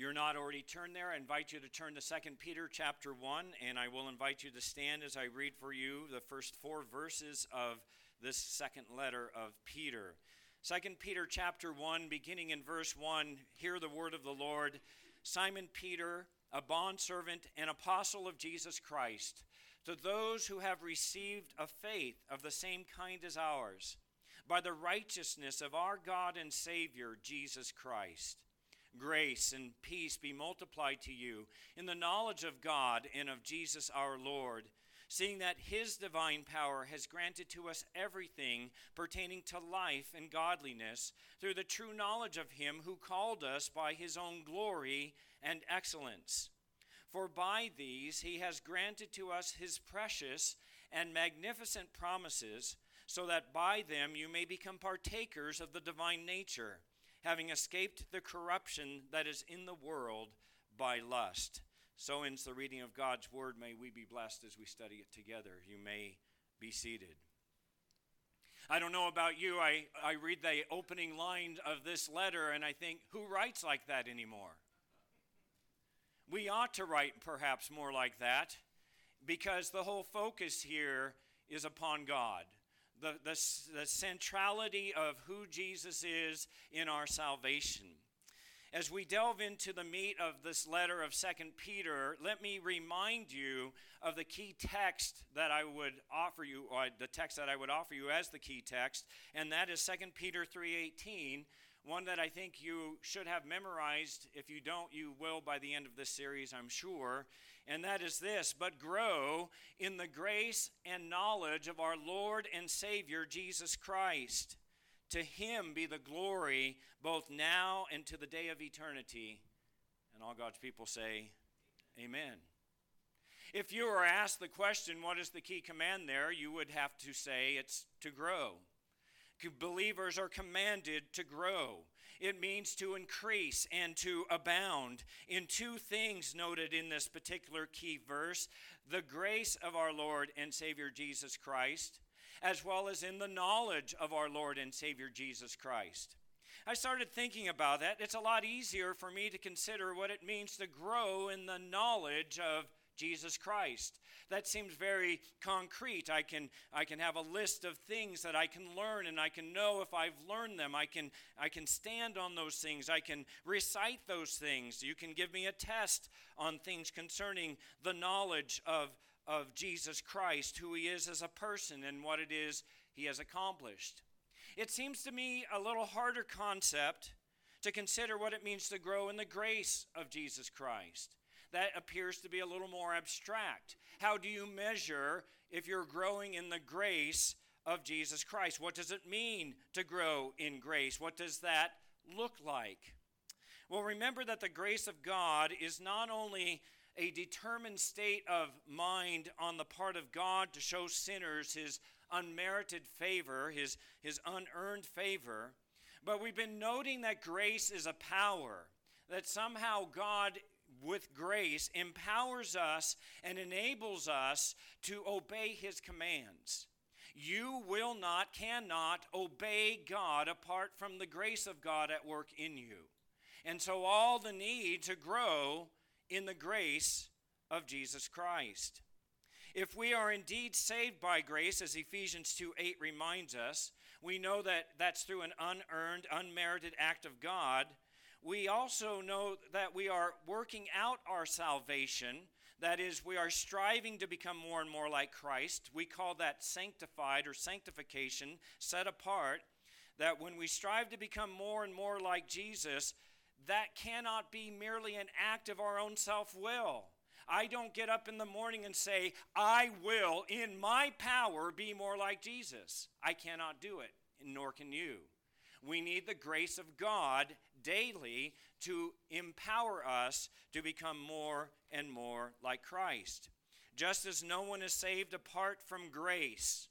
you're not already turned there, I invite you to turn to 2 Peter chapter 1, and I will invite you to stand as I read for you the first four verses of this second letter of Peter. 2 Peter chapter 1, beginning in verse 1, hear the word of the Lord. Simon Peter, a bondservant and apostle of Jesus Christ, to those who have received a faith of the same kind as ours, by the righteousness of our God and Savior, Jesus Christ. Grace and peace be multiplied to you in the knowledge of God and of Jesus our Lord seeing that his divine power has granted to us everything pertaining to life and godliness through the true knowledge of him who called us by his own glory and excellence. For by these he has granted to us his precious and magnificent promises, so that by them you may become partakers of the divine nature, having escaped the corruption that is in the world by lust. So ends the reading of God's word. May we be blessed as we study it together. You may be seated. I don't know about you. I, I read the opening line of this letter and I think, who writes like that anymore? We ought to write perhaps more like that because the whole focus here is upon God. The, the, the centrality of who Jesus is in our salvation. As we delve into the meat of this letter of Second Peter, let me remind you of the key text that I would offer you, or the text that I would offer you as the key text, and that is Second Peter 3:18, one that I think you should have memorized. If you don't, you will by the end of this series, I'm sure. And that is this, but grow in the grace and knowledge of our Lord and Savior Jesus Christ. To him be the glory both now and to the day of eternity. And all God's people say, Amen. If you were asked the question, what is the key command there, you would have to say it's to grow. Believers are commanded to grow. It means to increase and to abound in two things noted in this particular key verse the grace of our Lord and Savior Jesus Christ as well as in the knowledge of our Lord and Savior Jesus Christ. I started thinking about that. It's a lot easier for me to consider what it means to grow in the knowledge of Jesus Christ. That seems very concrete. I can I can have a list of things that I can learn and I can know if I've learned them. I can I can stand on those things. I can recite those things. You can give me a test on things concerning the knowledge of of Jesus Christ, who he is as a person, and what it is he has accomplished. It seems to me a little harder concept to consider what it means to grow in the grace of Jesus Christ. That appears to be a little more abstract. How do you measure if you're growing in the grace of Jesus Christ? What does it mean to grow in grace? What does that look like? Well, remember that the grace of God is not only a determined state of mind on the part of God to show sinners his unmerited favor, his, his unearned favor. But we've been noting that grace is a power, that somehow God, with grace, empowers us and enables us to obey his commands. You will not, cannot obey God apart from the grace of God at work in you. And so, all the need to grow in the grace of Jesus Christ. If we are indeed saved by grace, as Ephesians 2 8 reminds us, we know that that's through an unearned, unmerited act of God. We also know that we are working out our salvation. That is, we are striving to become more and more like Christ. We call that sanctified or sanctification, set apart. That when we strive to become more and more like Jesus, that cannot be merely an act of our own self will. I don't get up in the morning and say, I will, in my power, be more like Jesus. I cannot do it, nor can you. We need the grace of God daily to empower us to become more and more like Christ. Just as no one is saved apart from grace,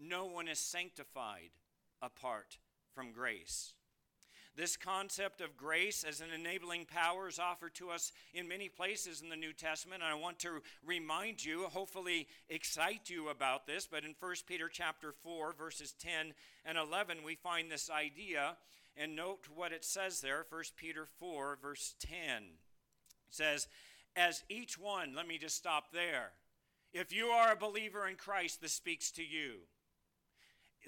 no one is sanctified apart from grace. This concept of grace as an enabling power is offered to us in many places in the New Testament. And I want to remind you, hopefully excite you about this, but in 1 Peter chapter 4, verses 10 and 11, we find this idea. And note what it says there 1 Peter 4, verse 10. It says, As each one, let me just stop there. If you are a believer in Christ, this speaks to you.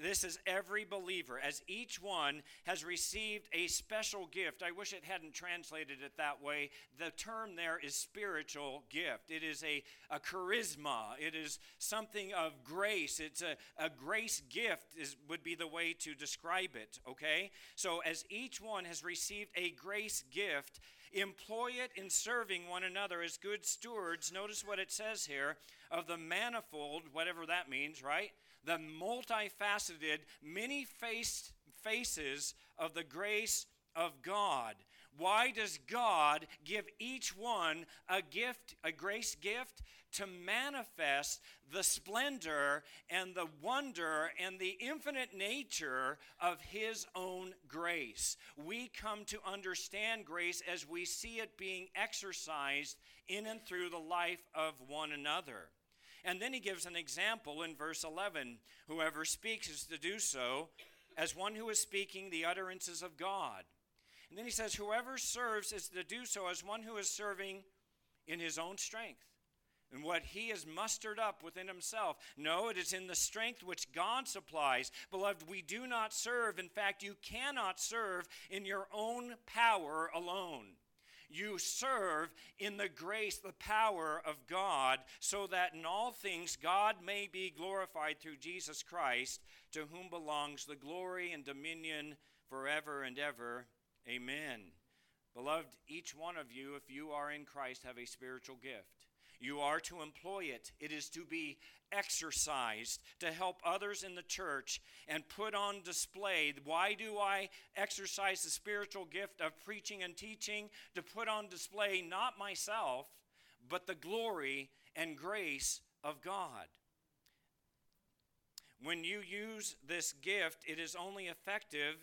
This is every believer, as each one has received a special gift. I wish it hadn't translated it that way. The term there is spiritual gift. It is a, a charisma, it is something of grace. It's a, a grace gift, is, would be the way to describe it, okay? So, as each one has received a grace gift, employ it in serving one another as good stewards. Notice what it says here of the manifold, whatever that means, right? The multifaceted, many faced faces of the grace of God. Why does God give each one a gift, a grace gift? To manifest the splendor and the wonder and the infinite nature of His own grace. We come to understand grace as we see it being exercised in and through the life of one another. And then he gives an example in verse 11 whoever speaks is to do so as one who is speaking the utterances of God. And then he says, whoever serves is to do so as one who is serving in his own strength and what he has mustered up within himself. No, it is in the strength which God supplies. Beloved, we do not serve. In fact, you cannot serve in your own power alone you serve in the grace, the power of God, so that in all things God may be glorified through Jesus Christ, to whom belongs the glory and dominion forever and ever. Amen. Beloved, each one of you, if you are in Christ, have a spiritual gift. You are to employ it. It is to be exercised to help others in the church and put on display. Why do I exercise the spiritual gift of preaching and teaching? To put on display not myself, but the glory and grace of God. When you use this gift, it is only effective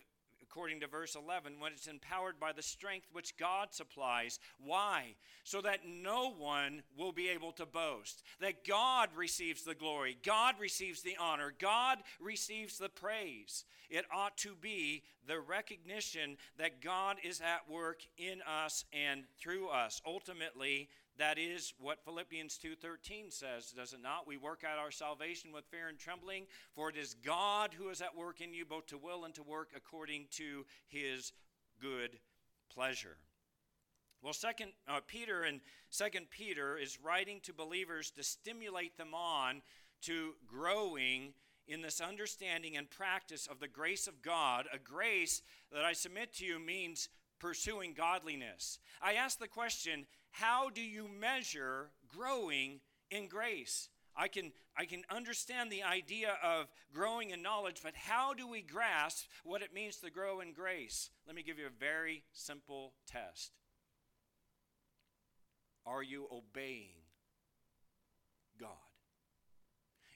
according to verse 11, when it's empowered by the strength which God supplies. Why? So that no one will be able to boast. That God receives the glory, God receives the honor, God receives the praise. It ought to be the recognition that God is at work in us and through us. Ultimately, that is what Philippians 2:13 says, does it not? We work out our salvation with fear and trembling, for it is God who is at work in you both to will and to work according to his good pleasure. Well, second uh, Peter and Second Peter is writing to believers to stimulate them on to growing in this understanding and practice of the grace of God, a grace that I submit to you means pursuing godliness. I ask the question, how do you measure growing in grace? I can, I can understand the idea of growing in knowledge, but how do we grasp what it means to grow in grace? Let me give you a very simple test. Are you obeying God?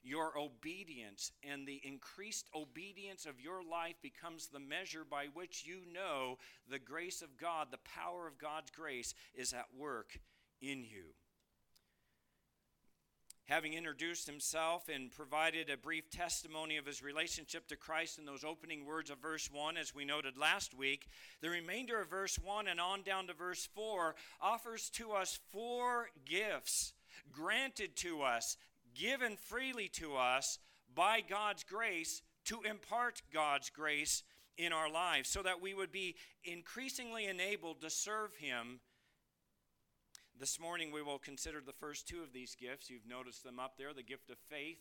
Your obedience and the increased obedience of your life becomes the measure by which you know the grace of God, the power of God's grace is at work in you. Having introduced himself and provided a brief testimony of his relationship to Christ in those opening words of verse 1, as we noted last week, the remainder of verse 1 and on down to verse 4 offers to us four gifts granted to us given freely to us by God's grace to impart God's grace in our lives so that we would be increasingly enabled to serve Him. This morning we will consider the first two of these gifts. You've noticed them up there the gift of faith,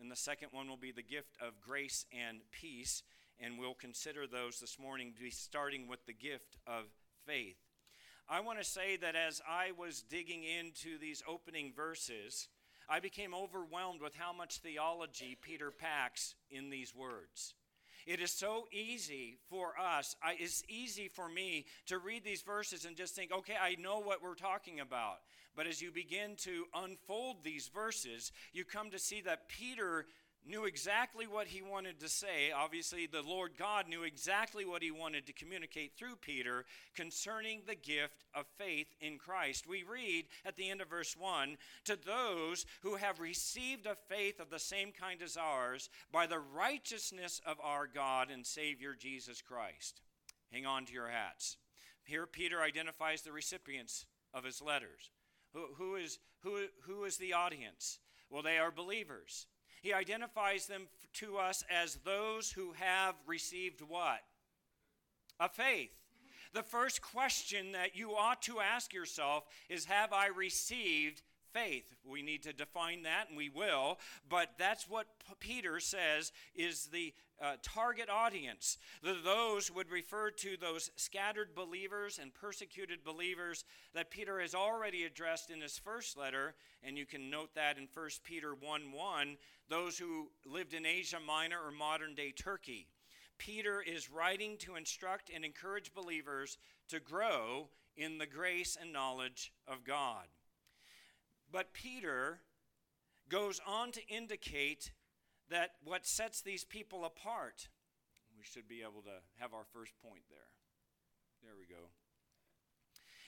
and the second one will be the gift of grace and peace. And we'll consider those this morning, starting with the gift of faith. I want to say that as I was digging into these opening verses, I became overwhelmed with how much theology Peter packs in these words. It is so easy for us, I, it's easy for me to read these verses and just think, okay, I know what we're talking about. But as you begin to unfold these verses, you come to see that Peter knew exactly what he wanted to say. Obviously, the Lord God knew exactly what he wanted to communicate through Peter concerning the gift of faith in Christ. We read at the end of verse 1 to those who have received a faith of the same kind as ours by the righteousness of our God and Savior Jesus Christ. Hang on to your hats. Here, Peter identifies the recipients of his letters. Who, who, is, who, who is the audience? Well, they are believers. He identifies them to us as those who have received what? A faith. The first question that you ought to ask yourself is Have I received faith. We need to define that, and we will. But that's what P- Peter says is the uh, target audience. The, those would refer to those scattered believers and persecuted believers that Peter has already addressed in his first letter, and you can note that in 1 Peter 1 1, those who lived in Asia Minor or modern day Turkey. Peter is writing to instruct and encourage believers to grow in the grace and knowledge of God. But Peter goes on to indicate that what sets these people apart, we should be able to have our first point there. There we go.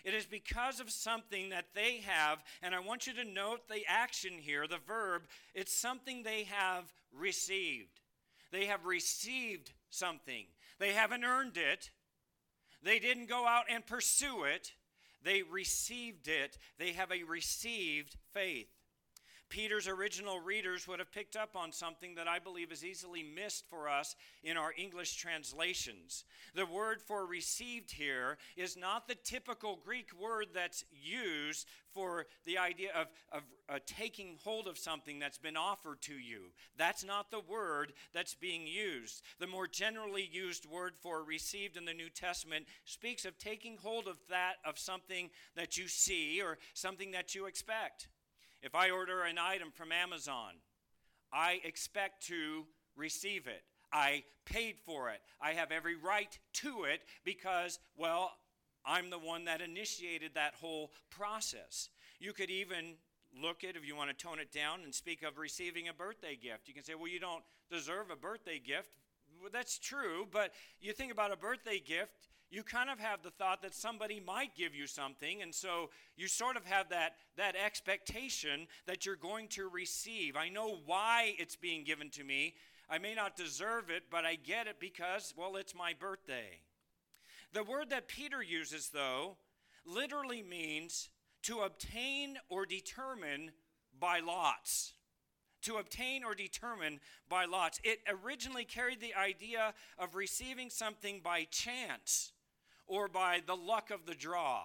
It is because of something that they have, and I want you to note the action here, the verb, it's something they have received. They have received something. They haven't earned it, they didn't go out and pursue it. They received it. They have a received faith. Peter's original readers would have picked up on something that I believe is easily missed for us in our English translations. The word for received here is not the typical Greek word that's used for the idea of, of uh, taking hold of something that's been offered to you. That's not the word that's being used. The more generally used word for received in the New Testament speaks of taking hold of that, of something that you see or something that you expect. If I order an item from Amazon, I expect to receive it. I paid for it. I have every right to it because, well, I'm the one that initiated that whole process. You could even look at, if you want to tone it down and speak of receiving a birthday gift. You can say, well, you don't deserve a birthday gift. Well, that's true, but you think about a birthday gift, you kind of have the thought that somebody might give you something, and so you sort of have that, that expectation that you're going to receive. I know why it's being given to me. I may not deserve it, but I get it because, well, it's my birthday. The word that Peter uses, though, literally means to obtain or determine by lots to obtain or determine by lots. It originally carried the idea of receiving something by chance or by the luck of the draw.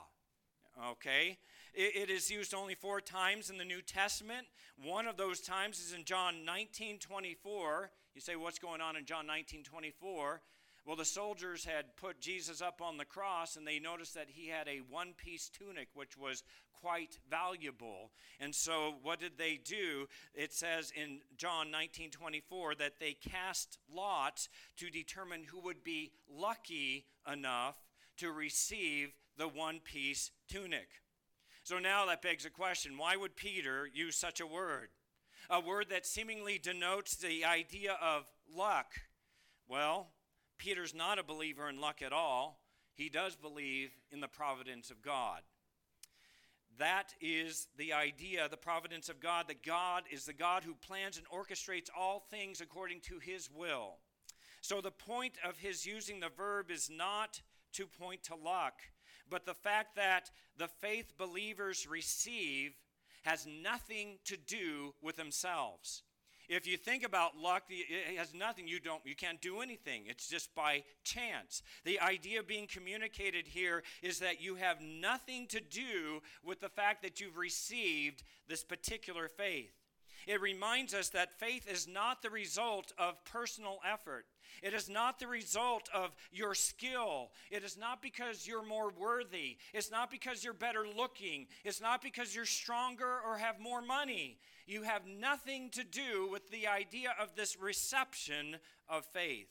Okay? It, it is used only four times in the New Testament. One of those times is in John 19 24. You say, what's going on in John 19 24? Well, the soldiers had put Jesus up on the cross and they noticed that he had a one piece tunic, which was quite valuable. And so, what did they do? It says in John 19 24 that they cast lots to determine who would be lucky enough to receive the one piece tunic. So now that begs a question why would Peter use such a word? A word that seemingly denotes the idea of luck. Well, Peter's not a believer in luck at all. He does believe in the providence of God. That is the idea, the providence of God, that God is the God who plans and orchestrates all things according to his will. So the point of his using the verb is not to point to luck, but the fact that the faith believers receive has nothing to do with themselves. If you think about luck, it has nothing. You don't. You can't do anything. It's just by chance. The idea being communicated here is that you have nothing to do with the fact that you've received this particular faith. It reminds us that faith is not the result of personal effort. It is not the result of your skill. It is not because you're more worthy. It's not because you're better looking. It's not because you're stronger or have more money. You have nothing to do with the idea of this reception of faith.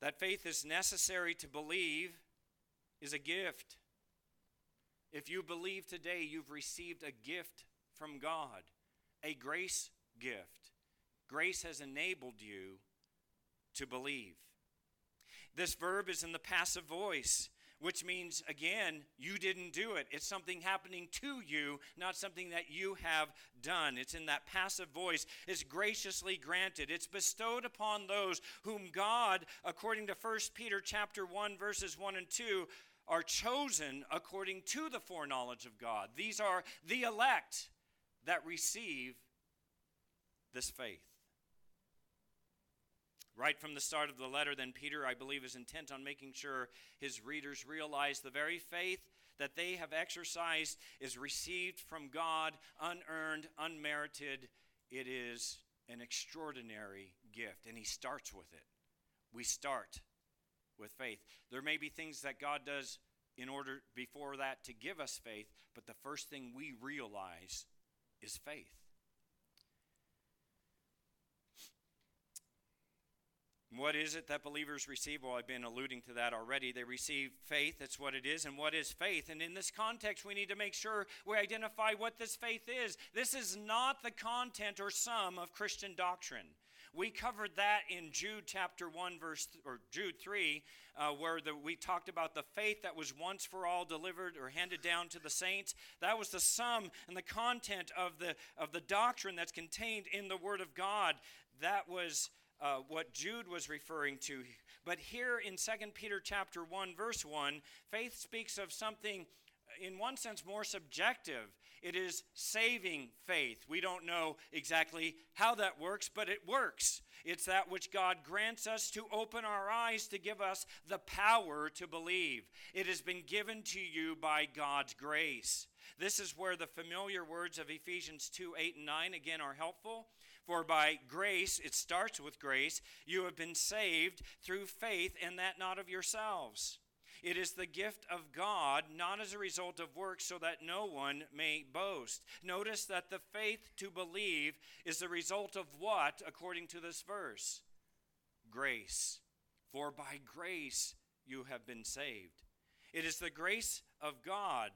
That faith is necessary to believe is a gift. If you believe today, you've received a gift from God, a grace gift. Grace has enabled you to believe. This verb is in the passive voice, which means, again, you didn't do it. It's something happening to you, not something that you have done. It's in that passive voice. It's graciously granted. It's bestowed upon those whom God, according to 1 Peter chapter 1, verses 1 and 2, are chosen according to the foreknowledge of God. These are the elect that receive this faith. Right from the start of the letter, then, Peter, I believe, is intent on making sure his readers realize the very faith that they have exercised is received from God, unearned, unmerited. It is an extraordinary gift, and he starts with it. We start with faith. There may be things that God does in order before that to give us faith, but the first thing we realize is faith. What is it that believers receive? Well, I've been alluding to that already. They receive faith. That's what it is. And what is faith? And in this context, we need to make sure we identify what this faith is. This is not the content or sum of Christian doctrine. We covered that in Jude chapter 1, verse, or Jude 3, uh, where the, we talked about the faith that was once for all delivered or handed down to the saints. That was the sum and the content of the, of the doctrine that's contained in the Word of God. That was uh, what Jude was referring to. But here in 2 Peter chapter 1 verse 1, faith speaks of something in one sense more subjective. It is saving faith. We don't know exactly how that works, but it works. It's that which God grants us to open our eyes to give us the power to believe. It has been given to you by God's grace. This is where the familiar words of Ephesians 2 8 and 9 again are helpful. For by grace, it starts with grace, you have been saved through faith, and that not of yourselves. It is the gift of God, not as a result of works, so that no one may boast. Notice that the faith to believe is the result of what, according to this verse? Grace. For by grace you have been saved. It is the grace of God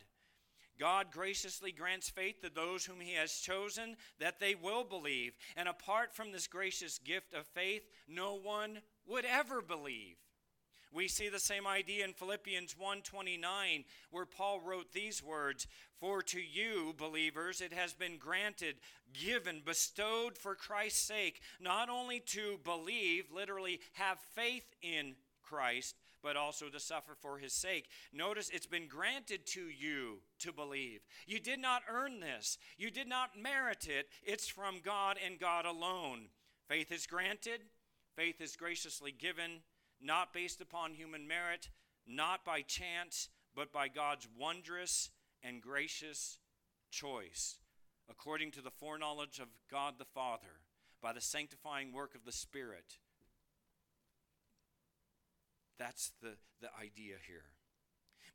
God graciously grants faith to those whom He has chosen that they will believe. And apart from this gracious gift of faith, no one would ever believe. We see the same idea in Philippians 1:29 where Paul wrote these words, "For to you, believers, it has been granted, given, bestowed for Christ's sake, not only to believe, literally have faith in Christ, but also to suffer for his sake. Notice it's been granted to you to believe. You did not earn this, you did not merit it. It's from God and God alone. Faith is granted, faith is graciously given, not based upon human merit, not by chance, but by God's wondrous and gracious choice, according to the foreknowledge of God the Father, by the sanctifying work of the Spirit that's the, the idea here.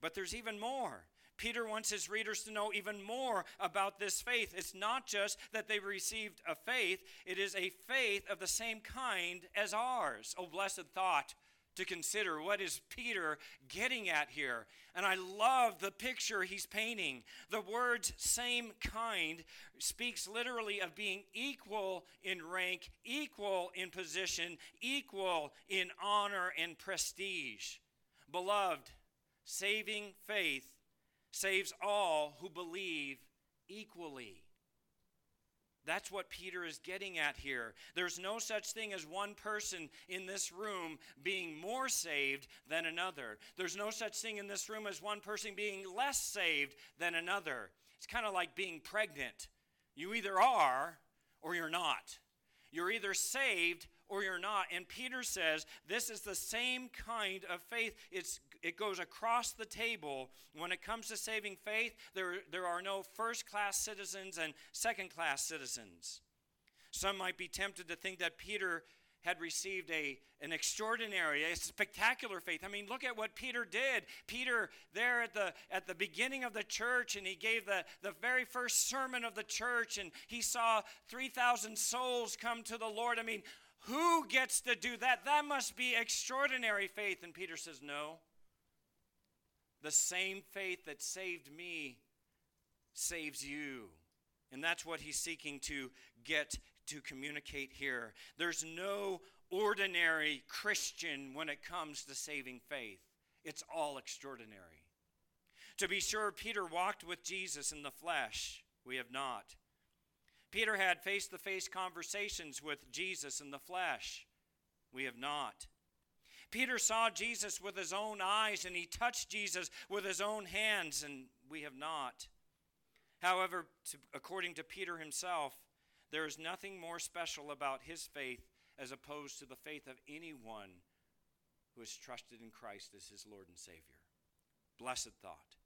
But there's even more. Peter wants his readers to know even more about this faith. It's not just that they received a faith, it is a faith of the same kind as ours. Oh, blessed thought to consider. What is Peter getting at here? And I love the picture he's painting. The words same kind speaks literally of being equal in rank, equal in position, equal in honor and prestige. Beloved, saving faith saves all who believe equally. That's what Peter is getting at here. There's no such thing as one person in this room being more saved than another. There's no such thing in this room as one person being less saved than another. It's kind of like being pregnant. You either are or you're not. You're either saved or you're not. And Peter says this is the same kind of faith. It's, it goes across the table. When it comes to saving faith, there, there are no first class citizens and second class citizens. Some might be tempted to think that Peter had received a, an extraordinary, a spectacular faith. I mean, look at what Peter did. Peter, there at the, at the beginning of the church, and he gave the, the very first sermon of the church, and he saw 3,000 souls come to the Lord. I mean, who gets to do that? That must be extraordinary faith. And Peter says, No. The same faith that saved me saves you. And that's what he's seeking to get to communicate here. There's no ordinary Christian when it comes to saving faith. It's all extraordinary. To be sure, Peter walked with Jesus in the flesh. We have not. Peter had face to face conversations with Jesus in the flesh. We have not. Peter saw Jesus with his own eyes and he touched Jesus with his own hands, and we have not. However, to, according to Peter himself, there is nothing more special about his faith as opposed to the faith of anyone who has trusted in Christ as his Lord and Savior. Blessed thought.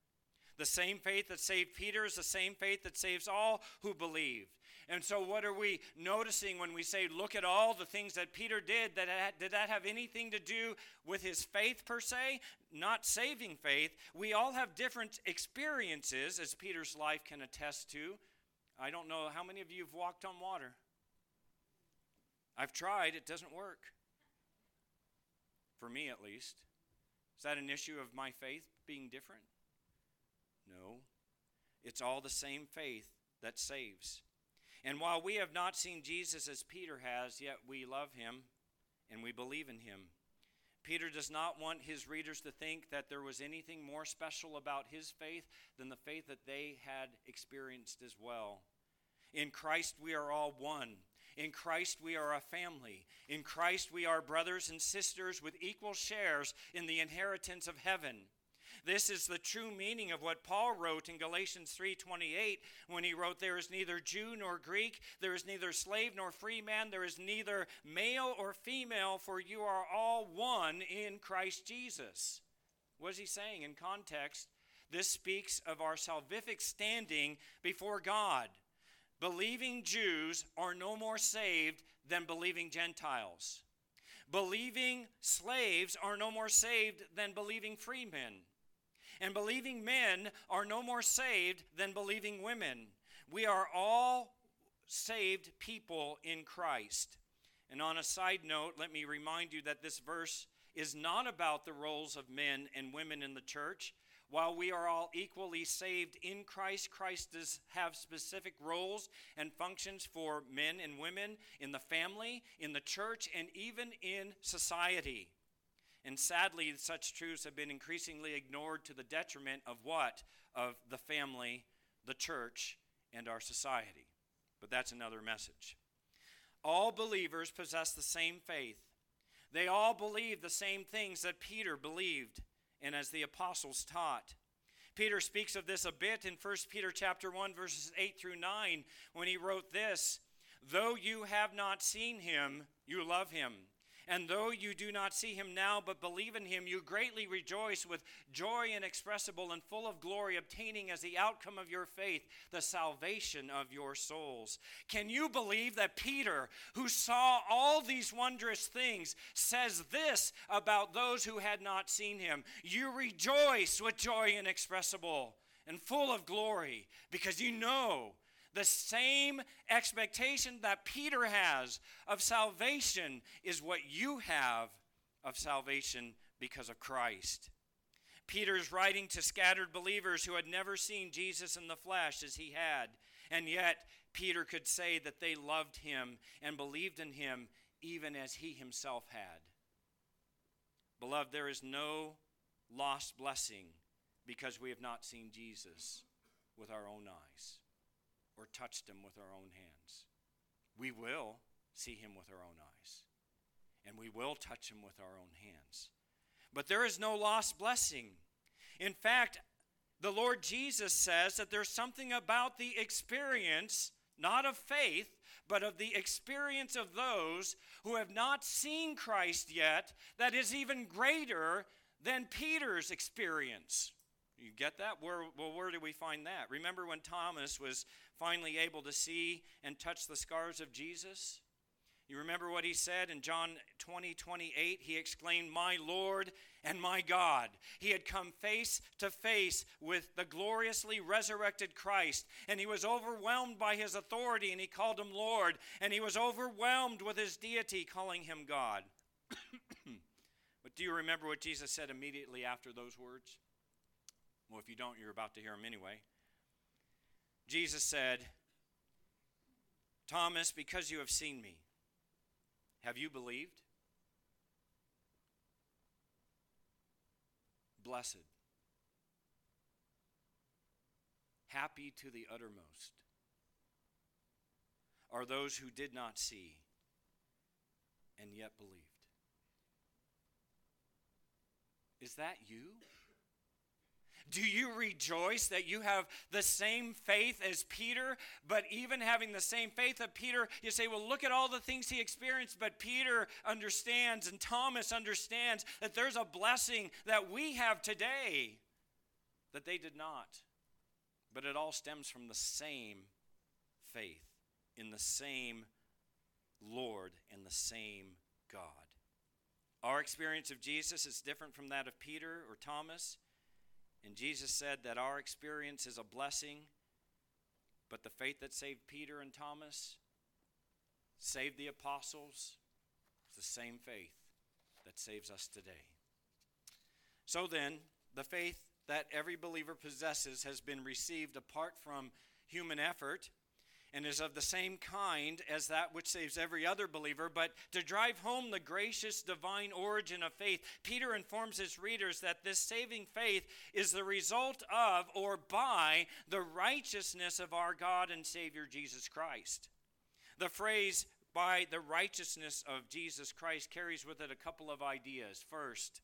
The same faith that saved Peter is the same faith that saves all who believe. And so, what are we noticing when we say, look at all the things that Peter did? That did that have anything to do with his faith per se? Not saving faith. We all have different experiences, as Peter's life can attest to. I don't know how many of you have walked on water. I've tried, it doesn't work. For me, at least. Is that an issue of my faith being different? No. It's all the same faith that saves. And while we have not seen Jesus as Peter has, yet we love him and we believe in him. Peter does not want his readers to think that there was anything more special about his faith than the faith that they had experienced as well. In Christ, we are all one. In Christ, we are a family. In Christ, we are brothers and sisters with equal shares in the inheritance of heaven. This is the true meaning of what Paul wrote in Galatians 3:28 when he wrote there is neither Jew nor Greek, there is neither slave nor free man, there is neither male or female, for you are all one in Christ Jesus. What is he saying in context? This speaks of our salvific standing before God. Believing Jews are no more saved than believing Gentiles. Believing slaves are no more saved than believing free men. And believing men are no more saved than believing women. We are all saved people in Christ. And on a side note, let me remind you that this verse is not about the roles of men and women in the church. While we are all equally saved in Christ, Christ does have specific roles and functions for men and women in the family, in the church, and even in society. And sadly, such truths have been increasingly ignored to the detriment of what? Of the family, the church, and our society. But that's another message. All believers possess the same faith. They all believe the same things that Peter believed and as the apostles taught. Peter speaks of this a bit in 1 Peter chapter 1 verses 8 through 9 when he wrote this, "Though you have not seen him, you love him." And though you do not see him now, but believe in him, you greatly rejoice with joy inexpressible and full of glory, obtaining as the outcome of your faith the salvation of your souls. Can you believe that Peter, who saw all these wondrous things, says this about those who had not seen him? You rejoice with joy inexpressible and full of glory because you know the same expectation that Peter has of salvation is what you have of salvation because of Christ. Peter is writing to scattered believers who had never seen Jesus in the flesh as he had, and yet Peter could say that they loved him and believed in him even as he himself had. Beloved, there is no lost blessing because we have not seen Jesus with our own eyes or touched him with our own hands. We will see him with our own eyes, and we will touch him with our own hands. But there is no lost blessing. In fact, the Lord Jesus says that there's something about the experience, not of faith, but of the experience of those who have not seen Christ yet, that is even greater than Peter's experience. You get that? Where, well, where do we find that? Remember when Thomas was finally able to see and touch the scars of Jesus? You remember what he said in John 20, 28? He exclaimed, My Lord and my God. He had come face to face with the gloriously resurrected Christ, and he was overwhelmed by his authority, and he called him Lord, and he was overwhelmed with his deity, calling him God. but do you remember what Jesus said immediately after those words? Well, if you don't, you're about to hear him anyway. Jesus said, Thomas, because you have seen me, have you believed? blessed, happy to the uttermost are those who did not see and yet believed. Is that you? Do you rejoice that you have the same faith as Peter? But even having the same faith of Peter, you say, well, look at all the things he experienced. But Peter understands and Thomas understands that there's a blessing that we have today that they did not. But it all stems from the same faith in the same Lord and the same God. Our experience of Jesus is different from that of Peter or Thomas. And Jesus said that our experience is a blessing, but the faith that saved Peter and Thomas, saved the apostles, is the same faith that saves us today. So then, the faith that every believer possesses has been received apart from human effort and is of the same kind as that which saves every other believer. But to drive home the gracious divine origin of faith, Peter informs his readers that this saving faith is the result of or by the righteousness of our God and Savior Jesus Christ. The phrase, by the righteousness of Jesus Christ, carries with it a couple of ideas. First,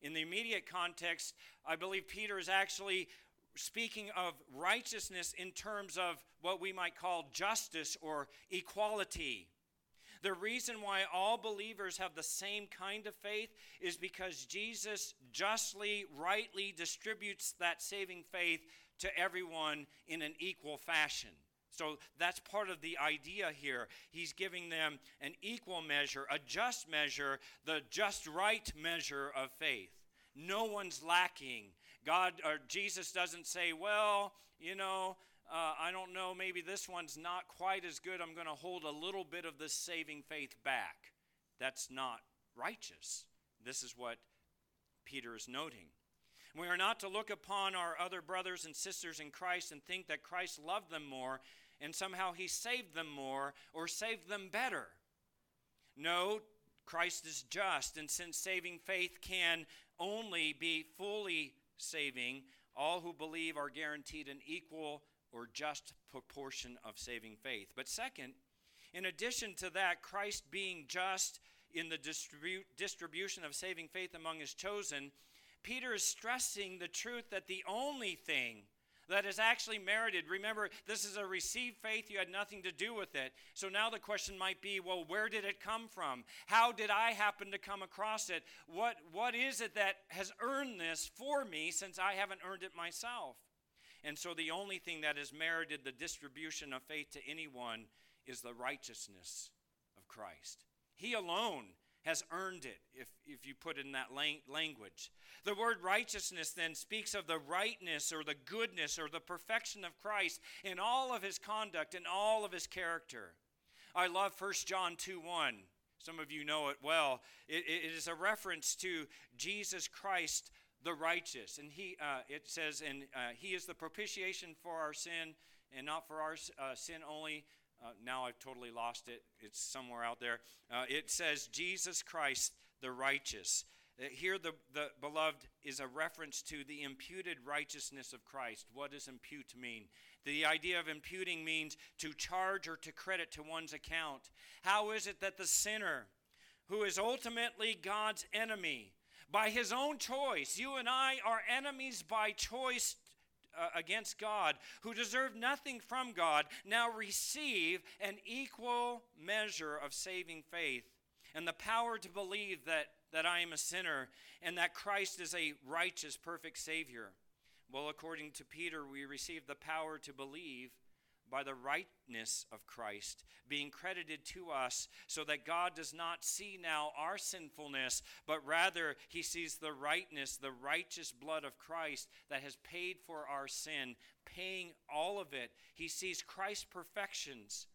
in the immediate context, I believe Peter is actually speaking of righteousness in terms of what we might call justice or equality. The reason why all believers have the same kind of faith is because Jesus justly, rightly distributes that saving faith to everyone in an equal fashion. So that's part of the idea here. He's giving them an equal measure, a just measure, the just right measure of faith. No one's lacking God or Jesus doesn't say, well, you know, uh, I don't know, maybe this one's not quite as good. I'm going to hold a little bit of this saving faith back. That's not righteous. This is what Peter is noting. We are not to look upon our other brothers and sisters in Christ and think that Christ loved them more and somehow he saved them more or saved them better. No, Christ is just, and since saving faith can only be fully saving, all who believe are guaranteed an equal or just proportion of saving faith. But second, in addition to that, Christ being just in the distribu- distribution of saving faith among his chosen, Peter is stressing the truth that the only thing that is actually merited. Remember, this is a received faith. You had nothing to do with it. So now the question might be well, where did it come from? How did I happen to come across it? What, what is it that has earned this for me since I haven't earned it myself? And so the only thing that has merited the distribution of faith to anyone is the righteousness of Christ. He alone has earned it, if, if you put it in that lang- language. The word righteousness then speaks of the rightness or the goodness or the perfection of Christ in all of his conduct and all of his character. I love 1 John 2 1. Some of you know it well. it, it is a reference to Jesus Christ the righteous. And he, uh, it says, and uh, he is the propitiation for our sin, and not for our uh, sin only, uh, now I've totally lost it. It's somewhere out there. Uh, it says, Jesus Christ the righteous. Uh, here, the, the beloved is a reference to the imputed righteousness of Christ. What does impute mean? The idea of imputing means to charge or to credit to one's account. How is it that the sinner, who is ultimately God's enemy, by his own choice, you and I are enemies by choice uh, against God, who deserve nothing from God, now receive an equal measure of saving faith and the power to believe that, that I am a sinner and that Christ is a righteous, perfect Savior. Well, according to Peter, we receive the power to believe by the rightness of Christ being credited to us, so that God does not see now our sinfulness, but rather he sees the rightness, the righteous blood of Christ that has paid for our sin, paying all of it. He sees Christ's perfections.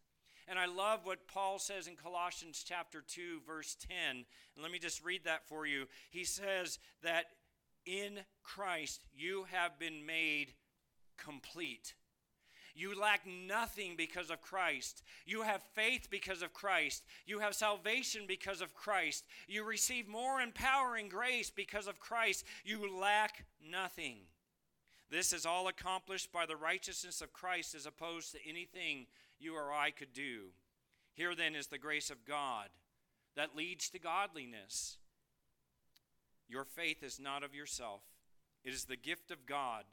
And I love what Paul says in Colossians chapter 2 verse 10. And let me just read that for you. He says that in Christ you have been made complete You lack nothing because of Christ. You have faith because of Christ. You have salvation because of Christ. You receive more empowering grace because of Christ. You lack nothing. This is all accomplished by the righteousness of Christ as opposed to anything you or I could do. Here then is the grace of God that leads to godliness. Your faith is not of yourself, it is the gift of God,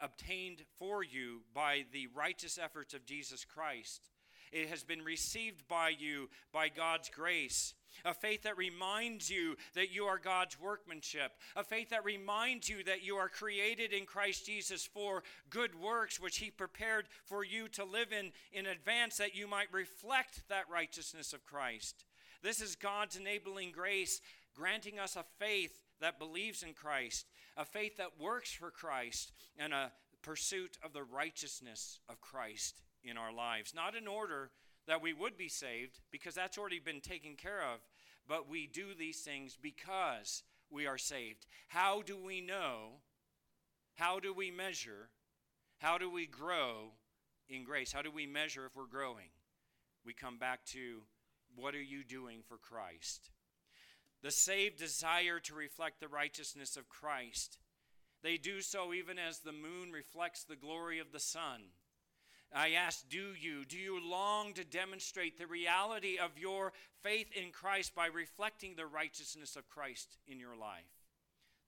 obtained for you by the righteous efforts of Jesus Christ. It has been received by you by God's grace. A faith that reminds you that you are God's workmanship. A faith that reminds you that you are created in Christ Jesus for good works, which He prepared for you to live in in advance that you might reflect that righteousness of Christ. This is God's enabling grace, granting us a faith that believes in Christ, a faith that works for Christ, and a pursuit of the righteousness of Christ in our lives. Not in order that we would be saved, because that's already been taken care of, but we do these things because we are saved. How do we know? How do we measure? How do we grow in grace? How do we measure if we're growing? We come back to what are you doing for Christ? The saved desire to reflect the righteousness of Christ. They do so even as the moon reflects the glory of the sun. I ask, do you? Do you long to demonstrate the reality of your faith in Christ by reflecting the righteousness of Christ in your life?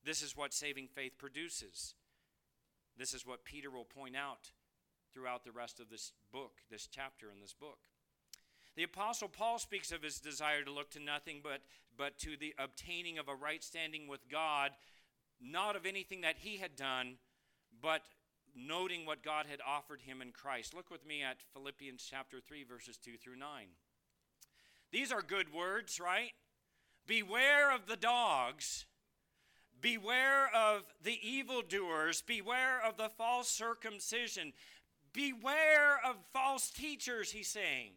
This is what saving faith produces. This is what Peter will point out throughout the rest of this book, this chapter in this book. The Apostle Paul speaks of his desire to look to nothing but, but to the obtaining of a right standing with God, not of anything that he had done, but noting what God had offered him in Christ. Look with me at Philippians chapter 3, verses 2 through 9. These are good words, right? Beware of the dogs. Beware of the evildoers. Beware of the false circumcision. Beware of false teachers, he's saying.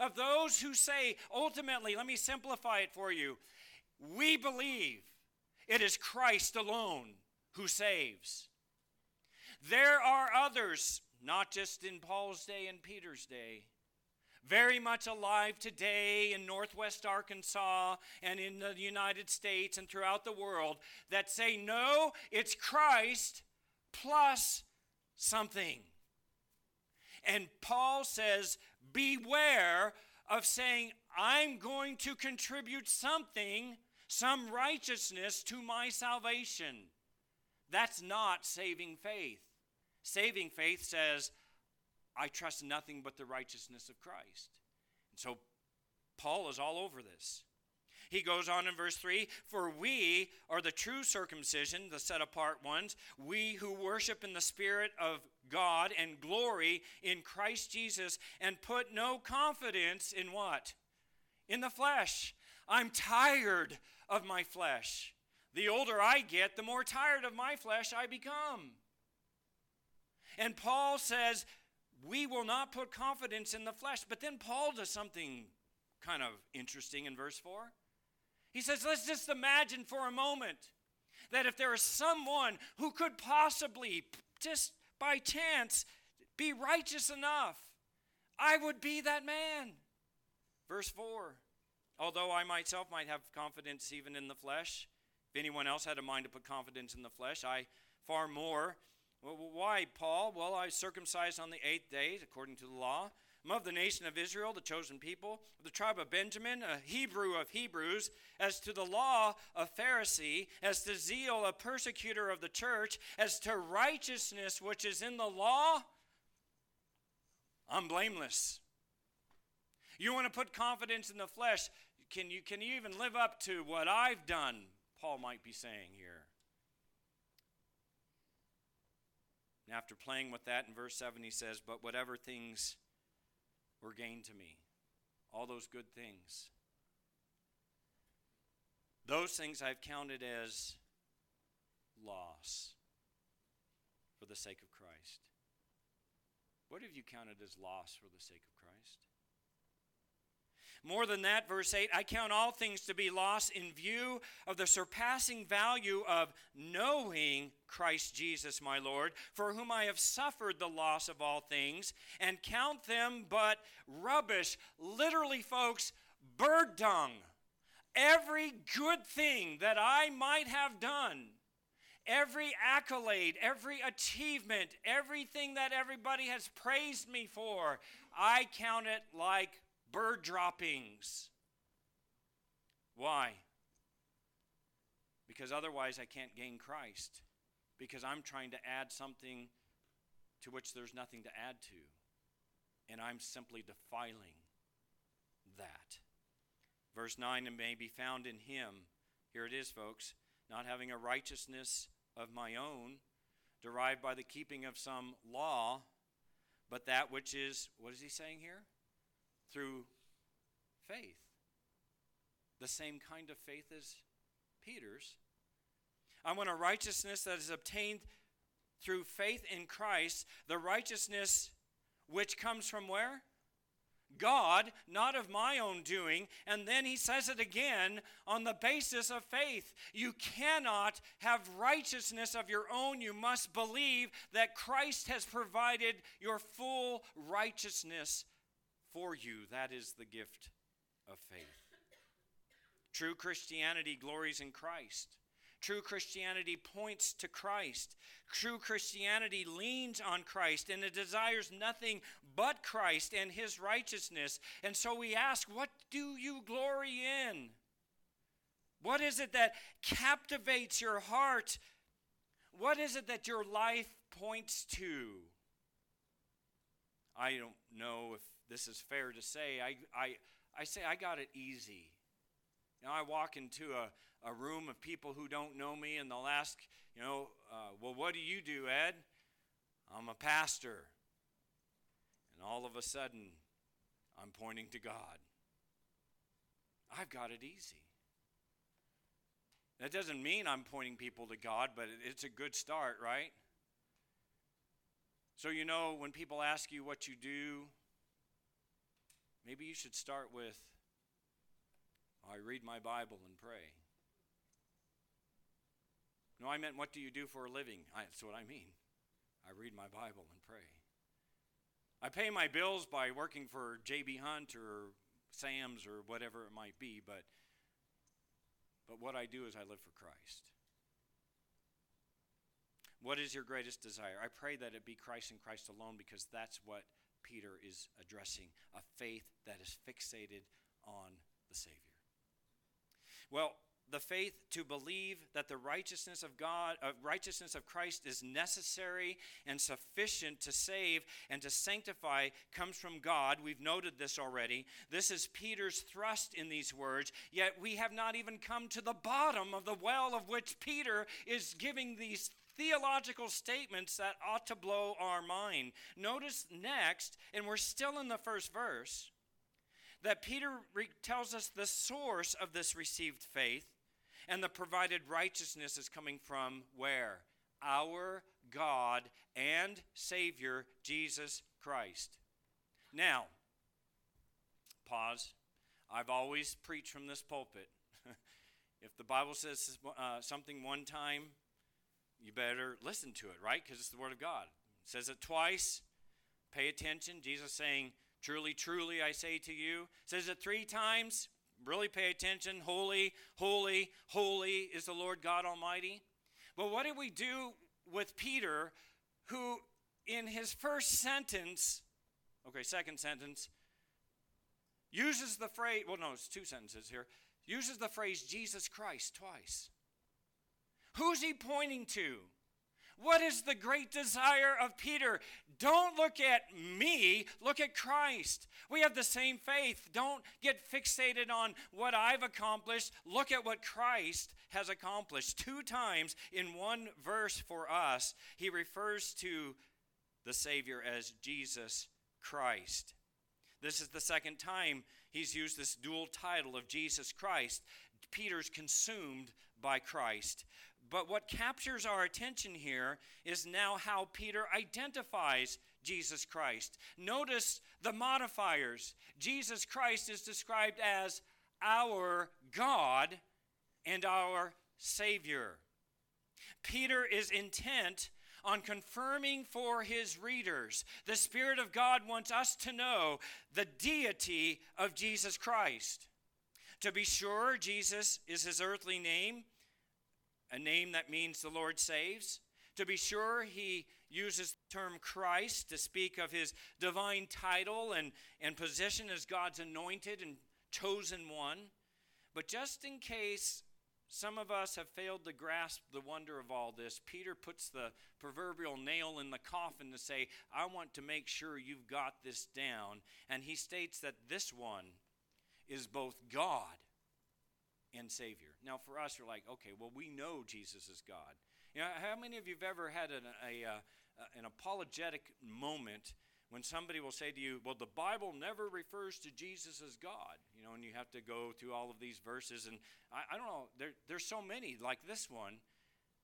Of those who say, ultimately, let me simplify it for you. We believe it is Christ alone who saves. There are others, not just in Paul's day and Peter's day, very much alive today in Northwest Arkansas and in the United States and throughout the world that say, no, it's Christ plus something. And Paul says, beware of saying, I'm going to contribute something, some righteousness to my salvation. That's not saving faith. Saving faith says, I trust nothing but the righteousness of Christ. And so Paul is all over this. He goes on in verse 3 For we are the true circumcision, the set apart ones, we who worship in the Spirit of God and glory in Christ Jesus and put no confidence in what? In the flesh. I'm tired of my flesh. The older I get, the more tired of my flesh I become. And Paul says, we will not put confidence in the flesh. But then Paul does something kind of interesting in verse 4. He says, let's just imagine for a moment that if there is someone who could possibly, just by chance, be righteous enough, I would be that man. Verse 4 Although I myself might have confidence even in the flesh, if anyone else had a mind to put confidence in the flesh, I far more well, why, Paul? Well, I was circumcised on the eighth day, according to the law. I'm of the nation of Israel, the chosen people, of the tribe of Benjamin, a Hebrew of Hebrews, as to the law, a Pharisee, as to zeal, a persecutor of the church, as to righteousness which is in the law, I'm blameless. You want to put confidence in the flesh? Can you, can you even live up to what I've done? Paul might be saying here. And after playing with that in verse 7, he says, But whatever things were gained to me, all those good things, those things I've counted as loss for the sake of Christ. What have you counted as loss for the sake of Christ? More than that, verse 8 I count all things to be lost in view of the surpassing value of knowing Christ Jesus, my Lord, for whom I have suffered the loss of all things, and count them but rubbish. Literally, folks, bird dung. Every good thing that I might have done every accolade, every achievement, everything that everybody has praised me for, I count it like bird droppings. Why? Because otherwise I can't gain Christ. Because I'm trying to add something to which there's nothing to add to. And I'm simply defiling that. Verse 9, and may be found in him. Here it is, folks. Not having a righteousness of my own, derived by the keeping of some law, but that which is, what is he saying here? Through faith. The same kind of faith as Peter's. I want a righteousness that is obtained through faith in Christ, the righteousness which comes from where? God, not of my own doing. And then he says it again on the basis of faith. You cannot have righteousness of your own. You must believe that Christ has provided your full righteousness for you. That is the gift of faith. True Christianity glories in Christ. True Christianity points to Christ. True Christianity leans on Christ and it desires nothing but Christ and his righteousness. And so we ask, what do you glory in? What is it that captivates your heart? What is it that your life points to? I don't know if this is fair to say. I, I, I say I got it easy. You know, I walk into a, a room of people who don't know me, and they'll ask, you know, uh, well, what do you do, Ed? I'm a pastor. And all of a sudden, I'm pointing to God. I've got it easy. That doesn't mean I'm pointing people to God, but it's a good start, right? So, you know, when people ask you what you do, maybe you should start with oh, I read my Bible and pray. No, I meant, what do you do for a living? I, that's what I mean. I read my Bible and pray. I pay my bills by working for J.B. Hunt or Sam's or whatever it might be, but, but what I do is I live for Christ. What is your greatest desire? I pray that it be Christ and Christ alone because that's what Peter is addressing a faith that is fixated on the Savior. Well, the faith to believe that the righteousness of God, uh, righteousness of Christ is necessary and sufficient to save and to sanctify comes from God. We've noted this already. This is Peter's thrust in these words, yet we have not even come to the bottom of the well of which Peter is giving these theological statements that ought to blow our mind. Notice next, and we're still in the first verse, that Peter re- tells us the source of this received faith and the provided righteousness is coming from where? Our God and Savior, Jesus Christ. Now, pause. I've always preached from this pulpit. if the Bible says uh, something one time, you better listen to it, right? Because it's the Word of God. It says it twice. Pay attention. Jesus saying, Truly, truly, I say to you. It says it three times really pay attention. Holy, holy, holy is the Lord God Almighty. But what did we do with Peter, who in his first sentence, okay, second sentence, uses the phrase, well, no, it's two sentences here, uses the phrase Jesus Christ twice. Who's he pointing to? What is the great desire of Peter? Don't look at me, look at Christ. We have the same faith. Don't get fixated on what I've accomplished. Look at what Christ has accomplished. Two times in one verse for us, he refers to the Savior as Jesus Christ. This is the second time he's used this dual title of Jesus Christ. Peter's consumed by Christ. But what captures our attention here is now how Peter identifies Jesus Christ. Notice the modifiers. Jesus Christ is described as our God and our Savior. Peter is intent on confirming for his readers. The Spirit of God wants us to know the deity of Jesus Christ. To be sure, Jesus is his earthly name, a name that means the Lord saves. To be sure, he uses the term Christ to speak of his divine title and, and position as God's anointed and chosen one. But just in case some of us have failed to grasp the wonder of all this. Peter puts the proverbial nail in the coffin to say, I want to make sure you've got this down. And he states that this one is both God and Savior. Now, for us, you're like, okay, well, we know Jesus is God. You know, how many of you have ever had an, a, uh, a, an apologetic moment when somebody will say to you, Well, the Bible never refers to Jesus as God, you know, and you have to go through all of these verses. And I, I don't know, there, there's so many like this one.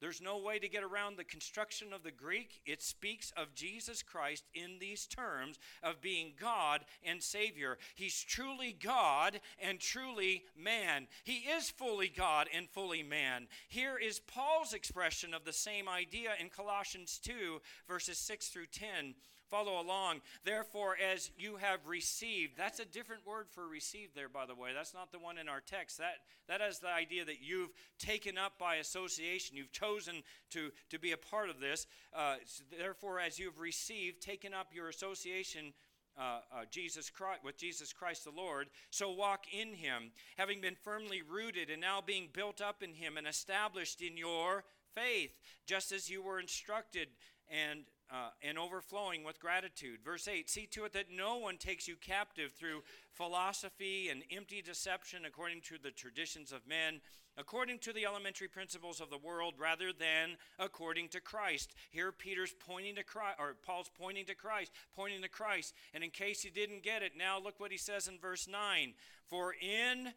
There's no way to get around the construction of the Greek. It speaks of Jesus Christ in these terms of being God and Savior. He's truly God and truly man. He is fully God and fully man. Here is Paul's expression of the same idea in Colossians 2, verses 6 through 10. Follow along. Therefore, as you have received, that's a different word for received there, by the way. That's not the one in our text. That, that has the idea that you've taken up by association. You've chosen to, to be a part of this. Uh, therefore, as you've received, taken up your association uh, uh, Jesus Christ, with Jesus Christ the Lord. So walk in Him, having been firmly rooted and now being built up in Him and established in your faith, just as you were instructed, and uh, and overflowing with gratitude. Verse 8 See to it that no one takes you captive through philosophy and empty deception according to the traditions of men, according to the elementary principles of the world, rather than according to Christ. Here Peter's pointing to Christ, or Paul's pointing to Christ, pointing to Christ. And in case you didn't get it, now look what he says in verse 9 For in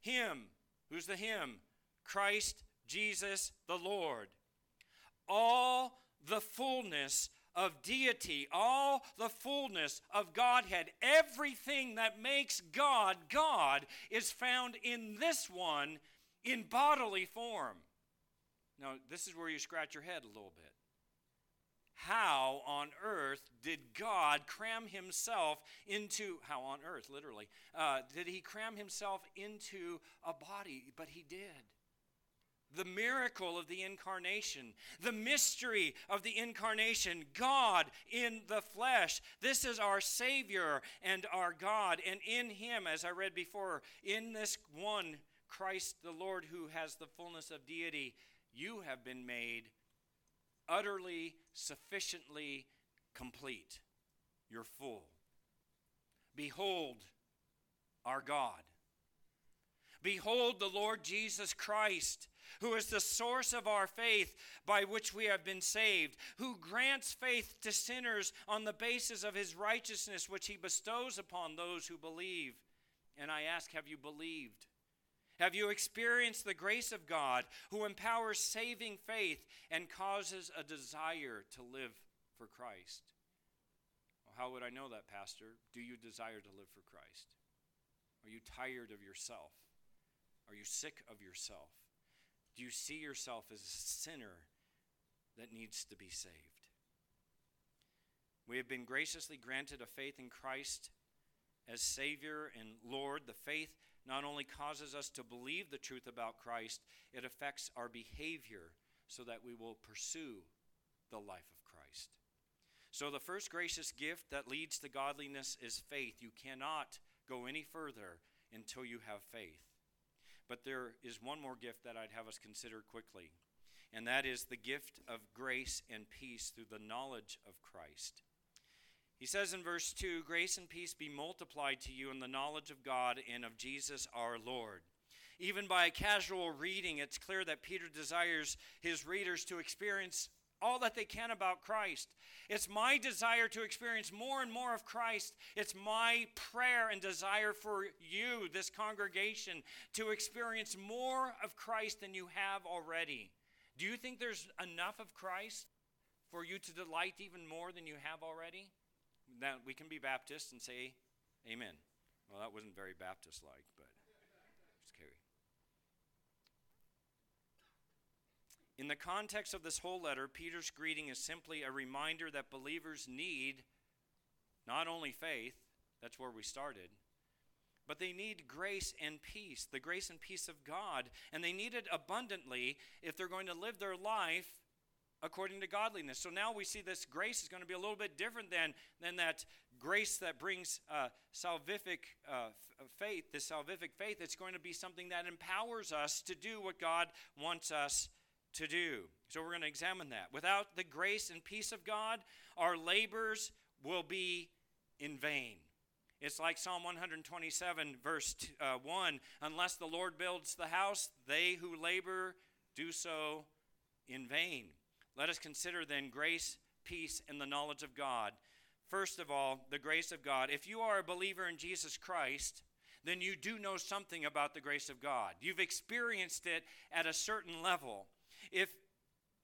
him, who's the him? Christ Jesus the Lord. All the fullness of deity, all the fullness of Godhead, everything that makes God God is found in this one in bodily form. Now, this is where you scratch your head a little bit. How on earth did God cram himself into, how on earth, literally, uh, did he cram himself into a body? But he did the miracle of the incarnation, the mystery of the incarnation, God in the flesh. This is our Savior and our God. And in Him, as I read before, in this one, Christ the Lord, who has the fullness of deity, you have been made utterly, sufficiently complete. You're full. Behold our God. Behold the Lord Jesus Christ who is the source of our faith by which we have been saved, who grants faith to sinners on the basis of his righteousness, which he bestows upon those who believe. And I ask, have you believed? Have you experienced the grace of God who empowers saving faith and causes a desire to live for Christ? Well, how would I know that, Pastor? Do you desire to live for Christ? Are you tired of yourself? Are you sick of yourself? Do you see yourself as a sinner that needs to be saved? We have been graciously granted a faith in Christ as Savior and Lord. The faith not only causes us to believe the truth about Christ, it affects our behavior so that we will pursue the life of Christ. So, the first gracious gift that leads to godliness is faith. You cannot go any further until you have faith. But there is one more gift that I'd have us consider quickly, and that is the gift of grace and peace through the knowledge of Christ. He says in verse 2 Grace and peace be multiplied to you in the knowledge of God and of Jesus our Lord. Even by a casual reading, it's clear that Peter desires his readers to experience all that they can about Christ. It's my desire to experience more and more of Christ. It's my prayer and desire for you, this congregation, to experience more of Christ than you have already. Do you think there's enough of Christ for you to delight even more than you have already? Now, we can be Baptist and say amen. Well, that wasn't very Baptist like, but just carry. In the context of this whole letter, Peter's greeting is simply a reminder that believers need not only faith, that's where we started, but they need grace and peace, the grace and peace of God. And they need it abundantly if they're going to live their life according to godliness. So now we see this grace is going to be a little bit different than, than that grace that brings uh, salvific uh, f- faith, this salvific faith. It's going to be something that empowers us to do what God wants us to do. So we're going to examine that. Without the grace and peace of God, our labors will be in vain. It's like Psalm 127, verse uh, 1 Unless the Lord builds the house, they who labor do so in vain. Let us consider then grace, peace, and the knowledge of God. First of all, the grace of God. If you are a believer in Jesus Christ, then you do know something about the grace of God. You've experienced it at a certain level. If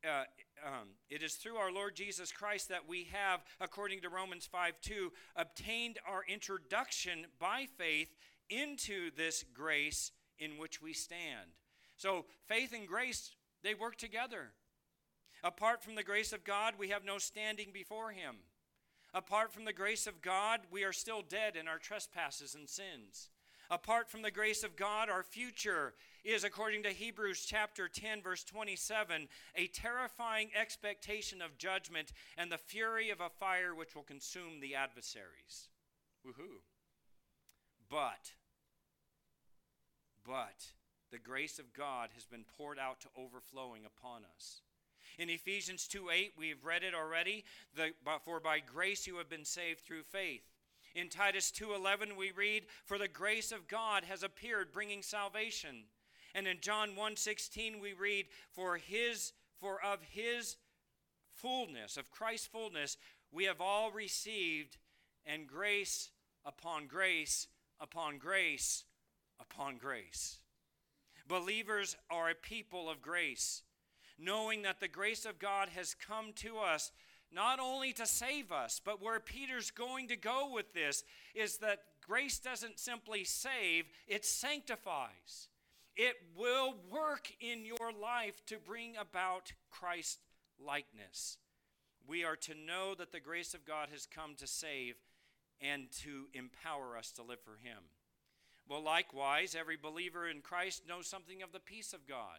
uh, um, it is through our Lord Jesus Christ that we have, according to Romans 5 2, obtained our introduction by faith into this grace in which we stand. So, faith and grace, they work together. Apart from the grace of God, we have no standing before Him. Apart from the grace of God, we are still dead in our trespasses and sins. Apart from the grace of God, our future is, according to Hebrews chapter 10, verse 27, a terrifying expectation of judgment and the fury of a fire which will consume the adversaries. Woohoo. But, but, the grace of God has been poured out to overflowing upon us. In Ephesians 2 8, we've read it already. The, for by grace you have been saved through faith. In Titus 2:11 we read, "For the grace of God has appeared bringing salvation." And in John 1:16 we read, "For his for of his fullness, of Christ's fullness, we have all received and grace upon grace upon grace upon grace." Believers are a people of grace, knowing that the grace of God has come to us not only to save us, but where Peter's going to go with this is that grace doesn't simply save, it sanctifies. It will work in your life to bring about Christ likeness. We are to know that the grace of God has come to save and to empower us to live for Him. Well, likewise, every believer in Christ knows something of the peace of God.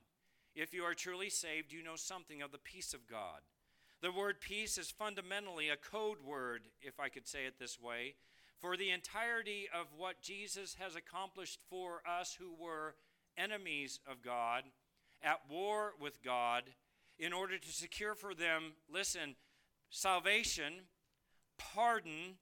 If you are truly saved, you know something of the peace of God. The word peace is fundamentally a code word, if I could say it this way, for the entirety of what Jesus has accomplished for us who were enemies of God, at war with God, in order to secure for them, listen, salvation, pardon,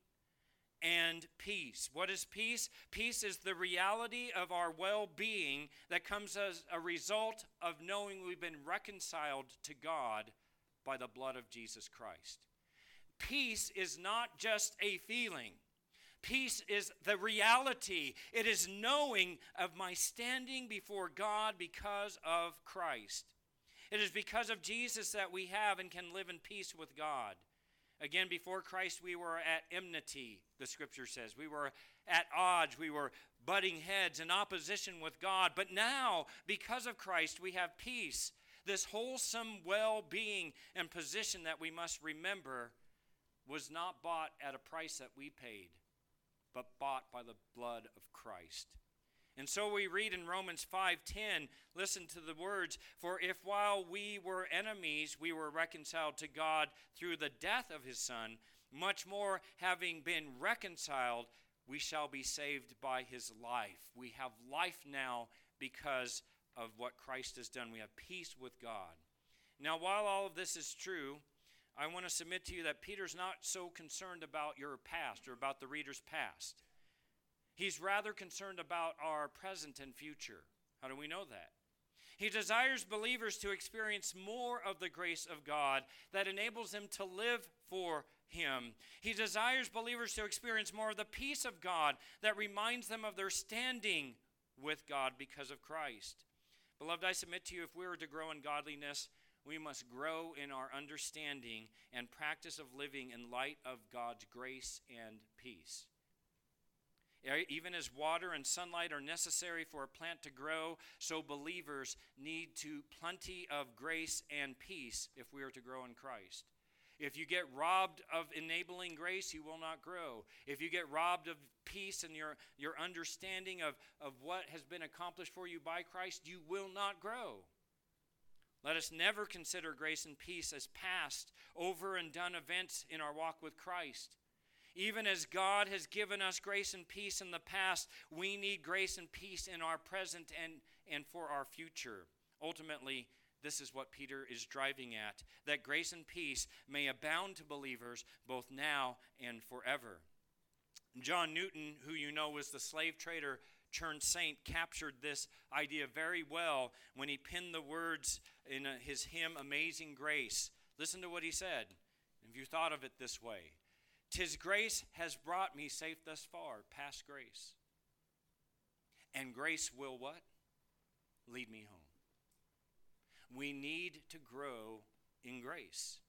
and peace. What is peace? Peace is the reality of our well being that comes as a result of knowing we've been reconciled to God by the blood of Jesus Christ. Peace is not just a feeling. Peace is the reality. It is knowing of my standing before God because of Christ. It is because of Jesus that we have and can live in peace with God. Again, before Christ, we were at enmity, the scripture says. We were at odds. We were butting heads in opposition with God. But now, because of Christ, we have peace this wholesome well being and position that we must remember was not bought at a price that we paid, but bought by the blood of Christ. And so we read in Romans 5:10, listen to the words, for if while we were enemies we were reconciled to God through the death of his son, much more having been reconciled, we shall be saved by his life. We have life now because of what Christ has done. We have peace with God. Now, while all of this is true, I want to submit to you that Peter's not so concerned about your past or about the reader's past. He's rather concerned about our present and future. How do we know that? He desires believers to experience more of the grace of God that enables them to live for Him. He desires believers to experience more of the peace of God that reminds them of their standing with God because of Christ. Beloved, I submit to you if we are to grow in godliness, we must grow in our understanding and practice of living in light of God's grace and peace. Even as water and sunlight are necessary for a plant to grow, so believers need to plenty of grace and peace if we are to grow in Christ. If you get robbed of enabling grace, you will not grow. If you get robbed of peace and your, your understanding of, of what has been accomplished for you by Christ, you will not grow. Let us never consider grace and peace as past, over and done events in our walk with Christ. Even as God has given us grace and peace in the past, we need grace and peace in our present and, and for our future. Ultimately, this is what Peter is driving at that grace and peace may abound to believers both now and forever. John Newton, who you know was the slave trader turned saint, captured this idea very well when he penned the words in uh, his hymn, Amazing Grace. Listen to what he said. If you thought of it this way, Tis grace has brought me safe thus far, past grace. And grace will what? Lead me home. We need to grow in grace.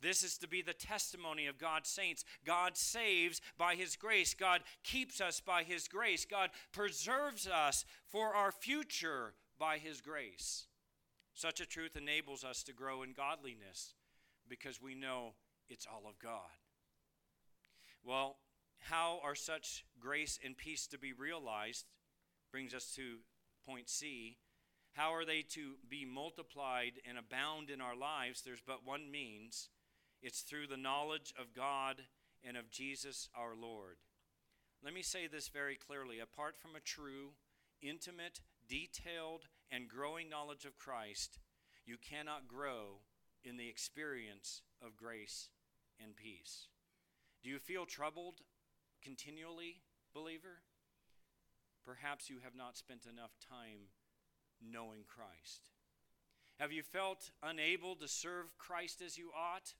This is to be the testimony of God's saints. God saves by His grace. God keeps us by His grace. God preserves us for our future by His grace. Such a truth enables us to grow in godliness because we know it's all of God. Well, how are such grace and peace to be realized? Brings us to point C. How are they to be multiplied and abound in our lives? There's but one means it's through the knowledge of God and of Jesus our Lord. Let me say this very clearly apart from a true, intimate, detailed, and growing knowledge of Christ, you cannot grow in the experience of grace and peace. Do you feel troubled continually, believer? Perhaps you have not spent enough time knowing Christ. Have you felt unable to serve Christ as you ought?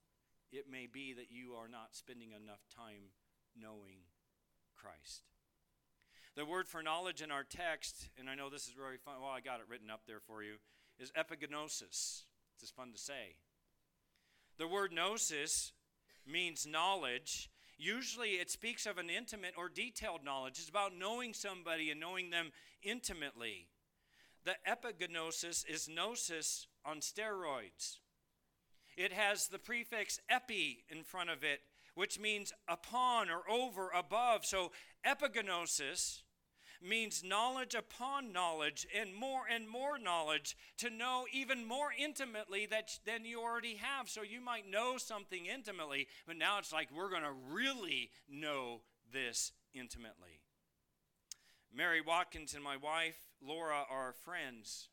It may be that you are not spending enough time knowing Christ. The word for knowledge in our text, and I know this is very fun, well, I got it written up there for you, is epignosis. It's just fun to say. The word gnosis means knowledge, Usually it speaks of an intimate or detailed knowledge. It's about knowing somebody and knowing them intimately. The epignosis is gnosis on steroids. It has the prefix epi in front of it, which means upon or over, above. So epignosis means knowledge upon knowledge and more and more knowledge to know even more intimately that, than you already have. So you might know something intimately, but now it's like we're going to really know this intimately. Mary Watkins and my wife, Laura, are friends.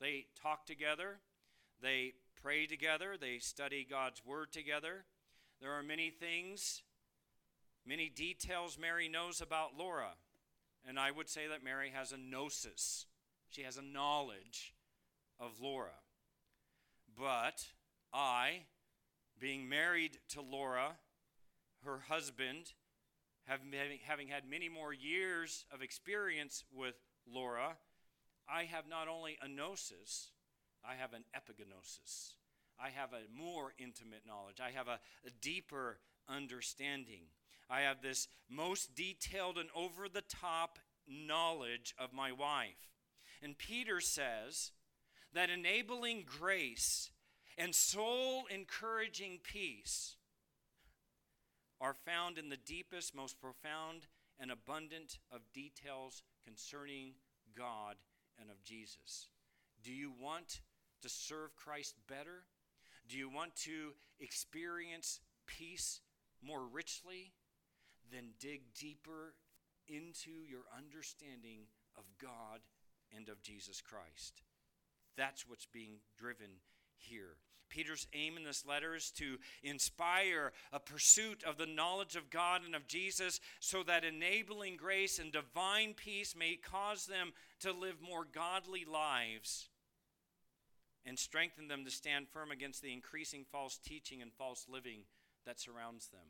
They talk together, they pray together, they study God's Word together. There are many things, many details Mary knows about Laura. And I would say that Mary has a gnosis, she has a knowledge of Laura. But I, being married to Laura, her husband, having, having had many more years of experience with Laura, I have not only a gnosis, I have an epignosis. I have a more intimate knowledge. I have a, a deeper understanding. I have this most detailed and over the top knowledge of my wife. And Peter says that enabling grace and soul encouraging peace are found in the deepest, most profound, and abundant of details concerning God and of Jesus. Do you want to serve Christ better? Do you want to experience peace more richly? then dig deeper into your understanding of God and of Jesus Christ. That's what's being driven here. Peter's aim in this letter is to inspire a pursuit of the knowledge of God and of Jesus so that enabling grace and divine peace may cause them to live more godly lives and strengthen them to stand firm against the increasing false teaching and false living that surrounds them.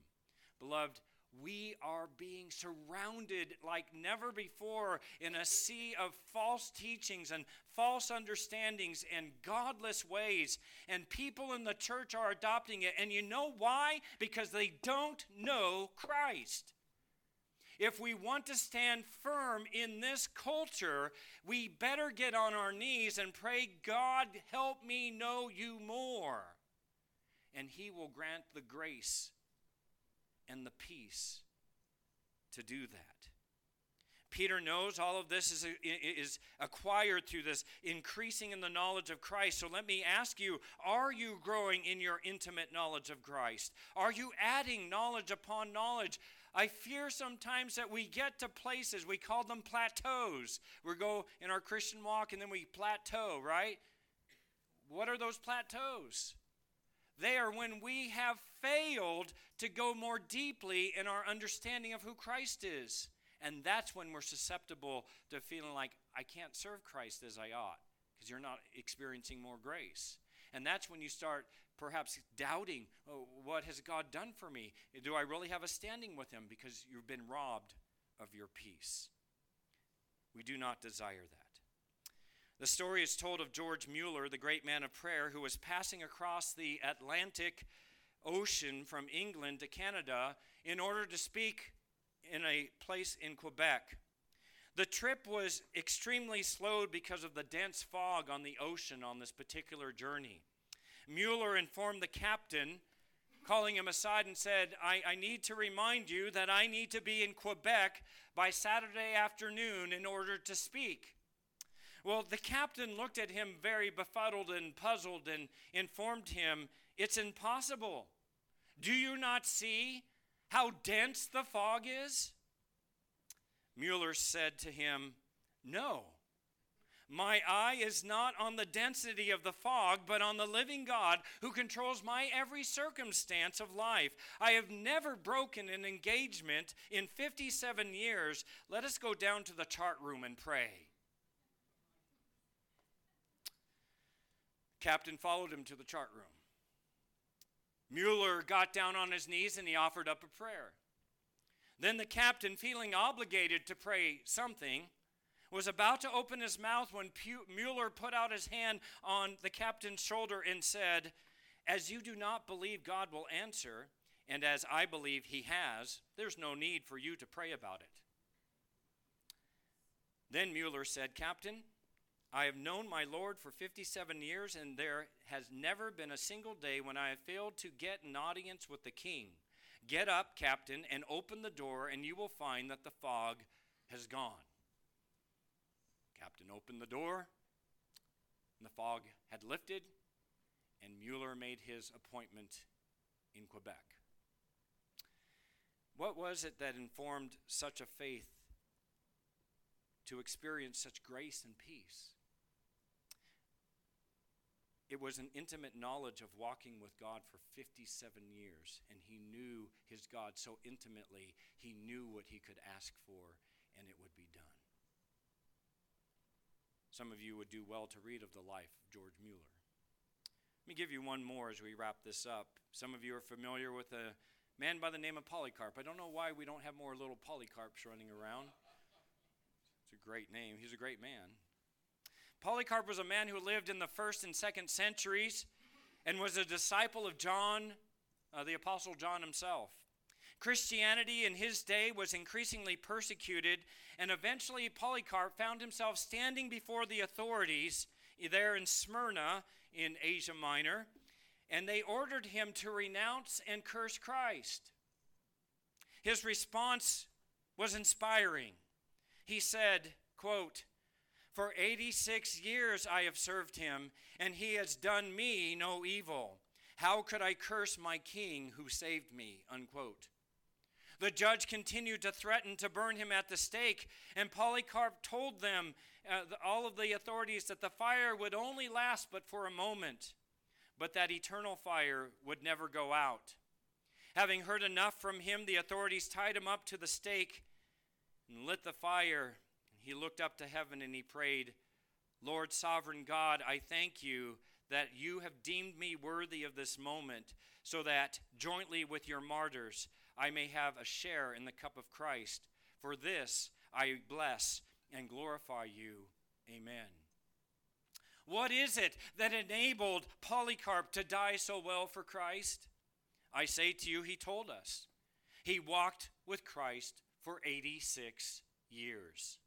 Beloved, we are being surrounded like never before in a sea of false teachings and false understandings and godless ways. And people in the church are adopting it. And you know why? Because they don't know Christ. If we want to stand firm in this culture, we better get on our knees and pray, God, help me know you more. And He will grant the grace and the peace to do that. Peter knows all of this is, is acquired through this increasing in the knowledge of Christ. So let me ask you are you growing in your intimate knowledge of Christ? Are you adding knowledge upon knowledge? I fear sometimes that we get to places, we call them plateaus. We go in our Christian walk and then we plateau, right? What are those plateaus? They are when we have failed to go more deeply in our understanding of who Christ is. And that's when we're susceptible to feeling like, I can't serve Christ as I ought because you're not experiencing more grace. And that's when you start perhaps doubting, oh, what has God done for me? Do I really have a standing with Him? Because you've been robbed of your peace. We do not desire that. The story is told of George Mueller, the great man of prayer, who was passing across the Atlantic Ocean from England to Canada in order to speak in a place in Quebec. The trip was extremely slowed because of the dense fog on the ocean on this particular journey. Mueller informed the captain, calling him aside, and said, I, I need to remind you that I need to be in Quebec by Saturday afternoon in order to speak. Well, the captain looked at him very befuddled and puzzled and informed him, It's impossible. Do you not see how dense the fog is? Mueller said to him, No. My eye is not on the density of the fog, but on the living God who controls my every circumstance of life. I have never broken an engagement in 57 years. Let us go down to the chart room and pray. Captain followed him to the chart room. Mueller got down on his knees and he offered up a prayer. Then the captain, feeling obligated to pray something, was about to open his mouth when Mueller put out his hand on the captain's shoulder and said, As you do not believe God will answer, and as I believe he has, there's no need for you to pray about it. Then Mueller said, Captain, I have known my Lord for 57 years, and there has never been a single day when I have failed to get an audience with the king. Get up, captain, and open the door, and you will find that the fog has gone. Captain opened the door, and the fog had lifted, and Mueller made his appointment in Quebec. What was it that informed such a faith to experience such grace and peace? It was an intimate knowledge of walking with God for 57 years, and he knew his God so intimately, he knew what he could ask for, and it would be. Some of you would do well to read of the life of George Mueller. Let me give you one more as we wrap this up. Some of you are familiar with a man by the name of Polycarp. I don't know why we don't have more little Polycarps running around. It's a great name. He's a great man. Polycarp was a man who lived in the first and second centuries and was a disciple of John, uh, the Apostle John himself. Christianity in his day was increasingly persecuted, and eventually Polycarp found himself standing before the authorities there in Smyrna in Asia Minor, and they ordered him to renounce and curse Christ. His response was inspiring. He said, quote, for 86 years I have served him, and he has done me no evil. How could I curse my king who saved me? Unquote. The judge continued to threaten to burn him at the stake, and Polycarp told them, uh, all of the authorities, that the fire would only last but for a moment, but that eternal fire would never go out. Having heard enough from him, the authorities tied him up to the stake and lit the fire he looked up to heaven and he prayed, Lord, sovereign God, I thank you that you have deemed me worthy of this moment, so that jointly with your martyrs I may have a share in the cup of Christ. For this I bless and glorify you. Amen. What is it that enabled Polycarp to die so well for Christ? I say to you, he told us. He walked with Christ for 86 years.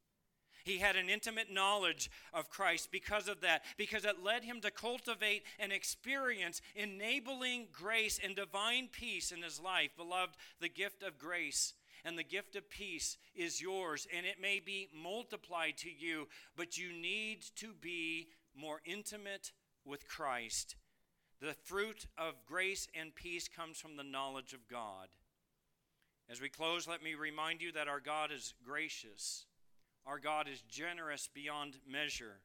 He had an intimate knowledge of Christ because of that, because it led him to cultivate and experience enabling grace and divine peace in his life. Beloved, the gift of grace and the gift of peace is yours, and it may be multiplied to you, but you need to be more intimate with Christ. The fruit of grace and peace comes from the knowledge of God. As we close, let me remind you that our God is gracious. Our God is generous beyond measure.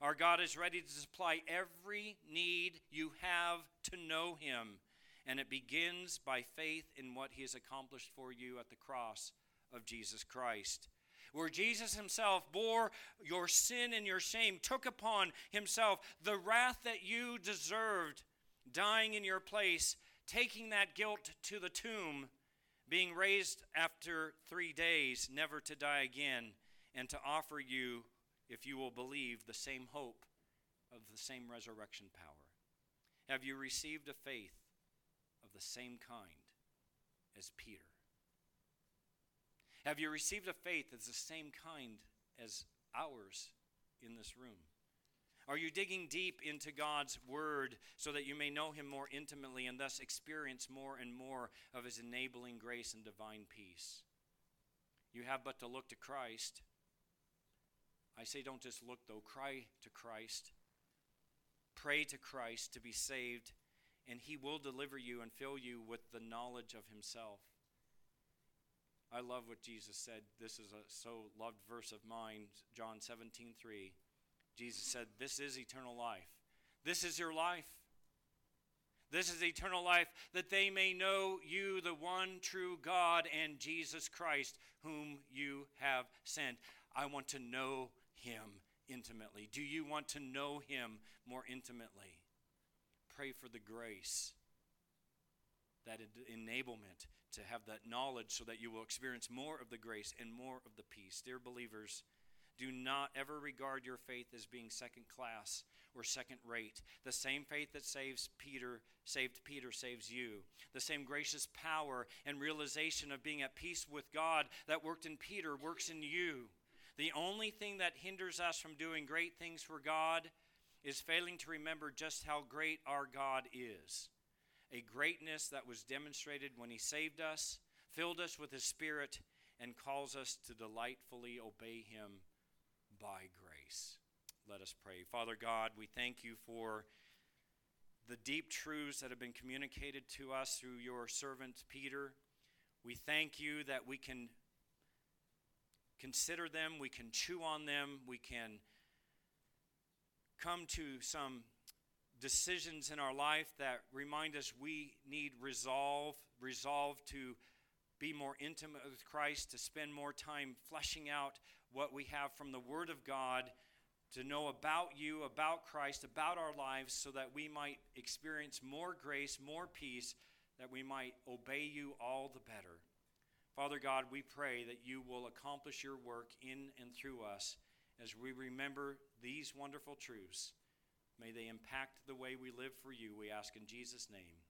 Our God is ready to supply every need you have to know Him. And it begins by faith in what He has accomplished for you at the cross of Jesus Christ. Where Jesus Himself bore your sin and your shame, took upon Himself the wrath that you deserved, dying in your place, taking that guilt to the tomb, being raised after three days, never to die again and to offer you, if you will believe, the same hope of the same resurrection power? Have you received a faith of the same kind as Peter? Have you received a faith that's the same kind as ours in this room? Are you digging deep into God's Word so that you may know Him more intimately and thus experience more and more of His enabling grace and divine peace? You have but to look to Christ I say, don't just look, though. Cry to Christ. Pray to Christ to be saved, and He will deliver you and fill you with the knowledge of Himself. I love what Jesus said. This is a so loved verse of mine, John 17, 3. Jesus said, This is eternal life. This is your life. This is eternal life, that they may know you, the one true God, and Jesus Christ, whom you have sent. I want to know him intimately? Do you want to know Him more intimately? Pray for the grace, that enablement to have that knowledge so that you will experience more of the grace and more of the peace. Dear believers, do not ever regard your faith as being second class or second rate. The same faith that saves Peter saved Peter saves you. The same gracious power and realization of being at peace with God that worked in Peter works in you. The only thing that hinders us from doing great things for God is failing to remember just how great our God is. A greatness that was demonstrated when He saved us, filled us with His Spirit, and calls us to delightfully obey Him by grace. Let us pray. Father God, we thank you for the deep truths that have been communicated to us through your servant Peter. We thank you that we can consider them, we can chew on them, we can come to some decisions in our life that remind us we need resolve, resolve to be more intimate with Christ, to spend more time fleshing out what we have from the Word of God, to know about you, about Christ, about our lives, so that we might experience more grace, more peace, that we might obey you all the better. Father God, we pray that you will accomplish your work in and through us as we remember these wonderful truths. May they impact the way we live for you, we ask in Jesus' name.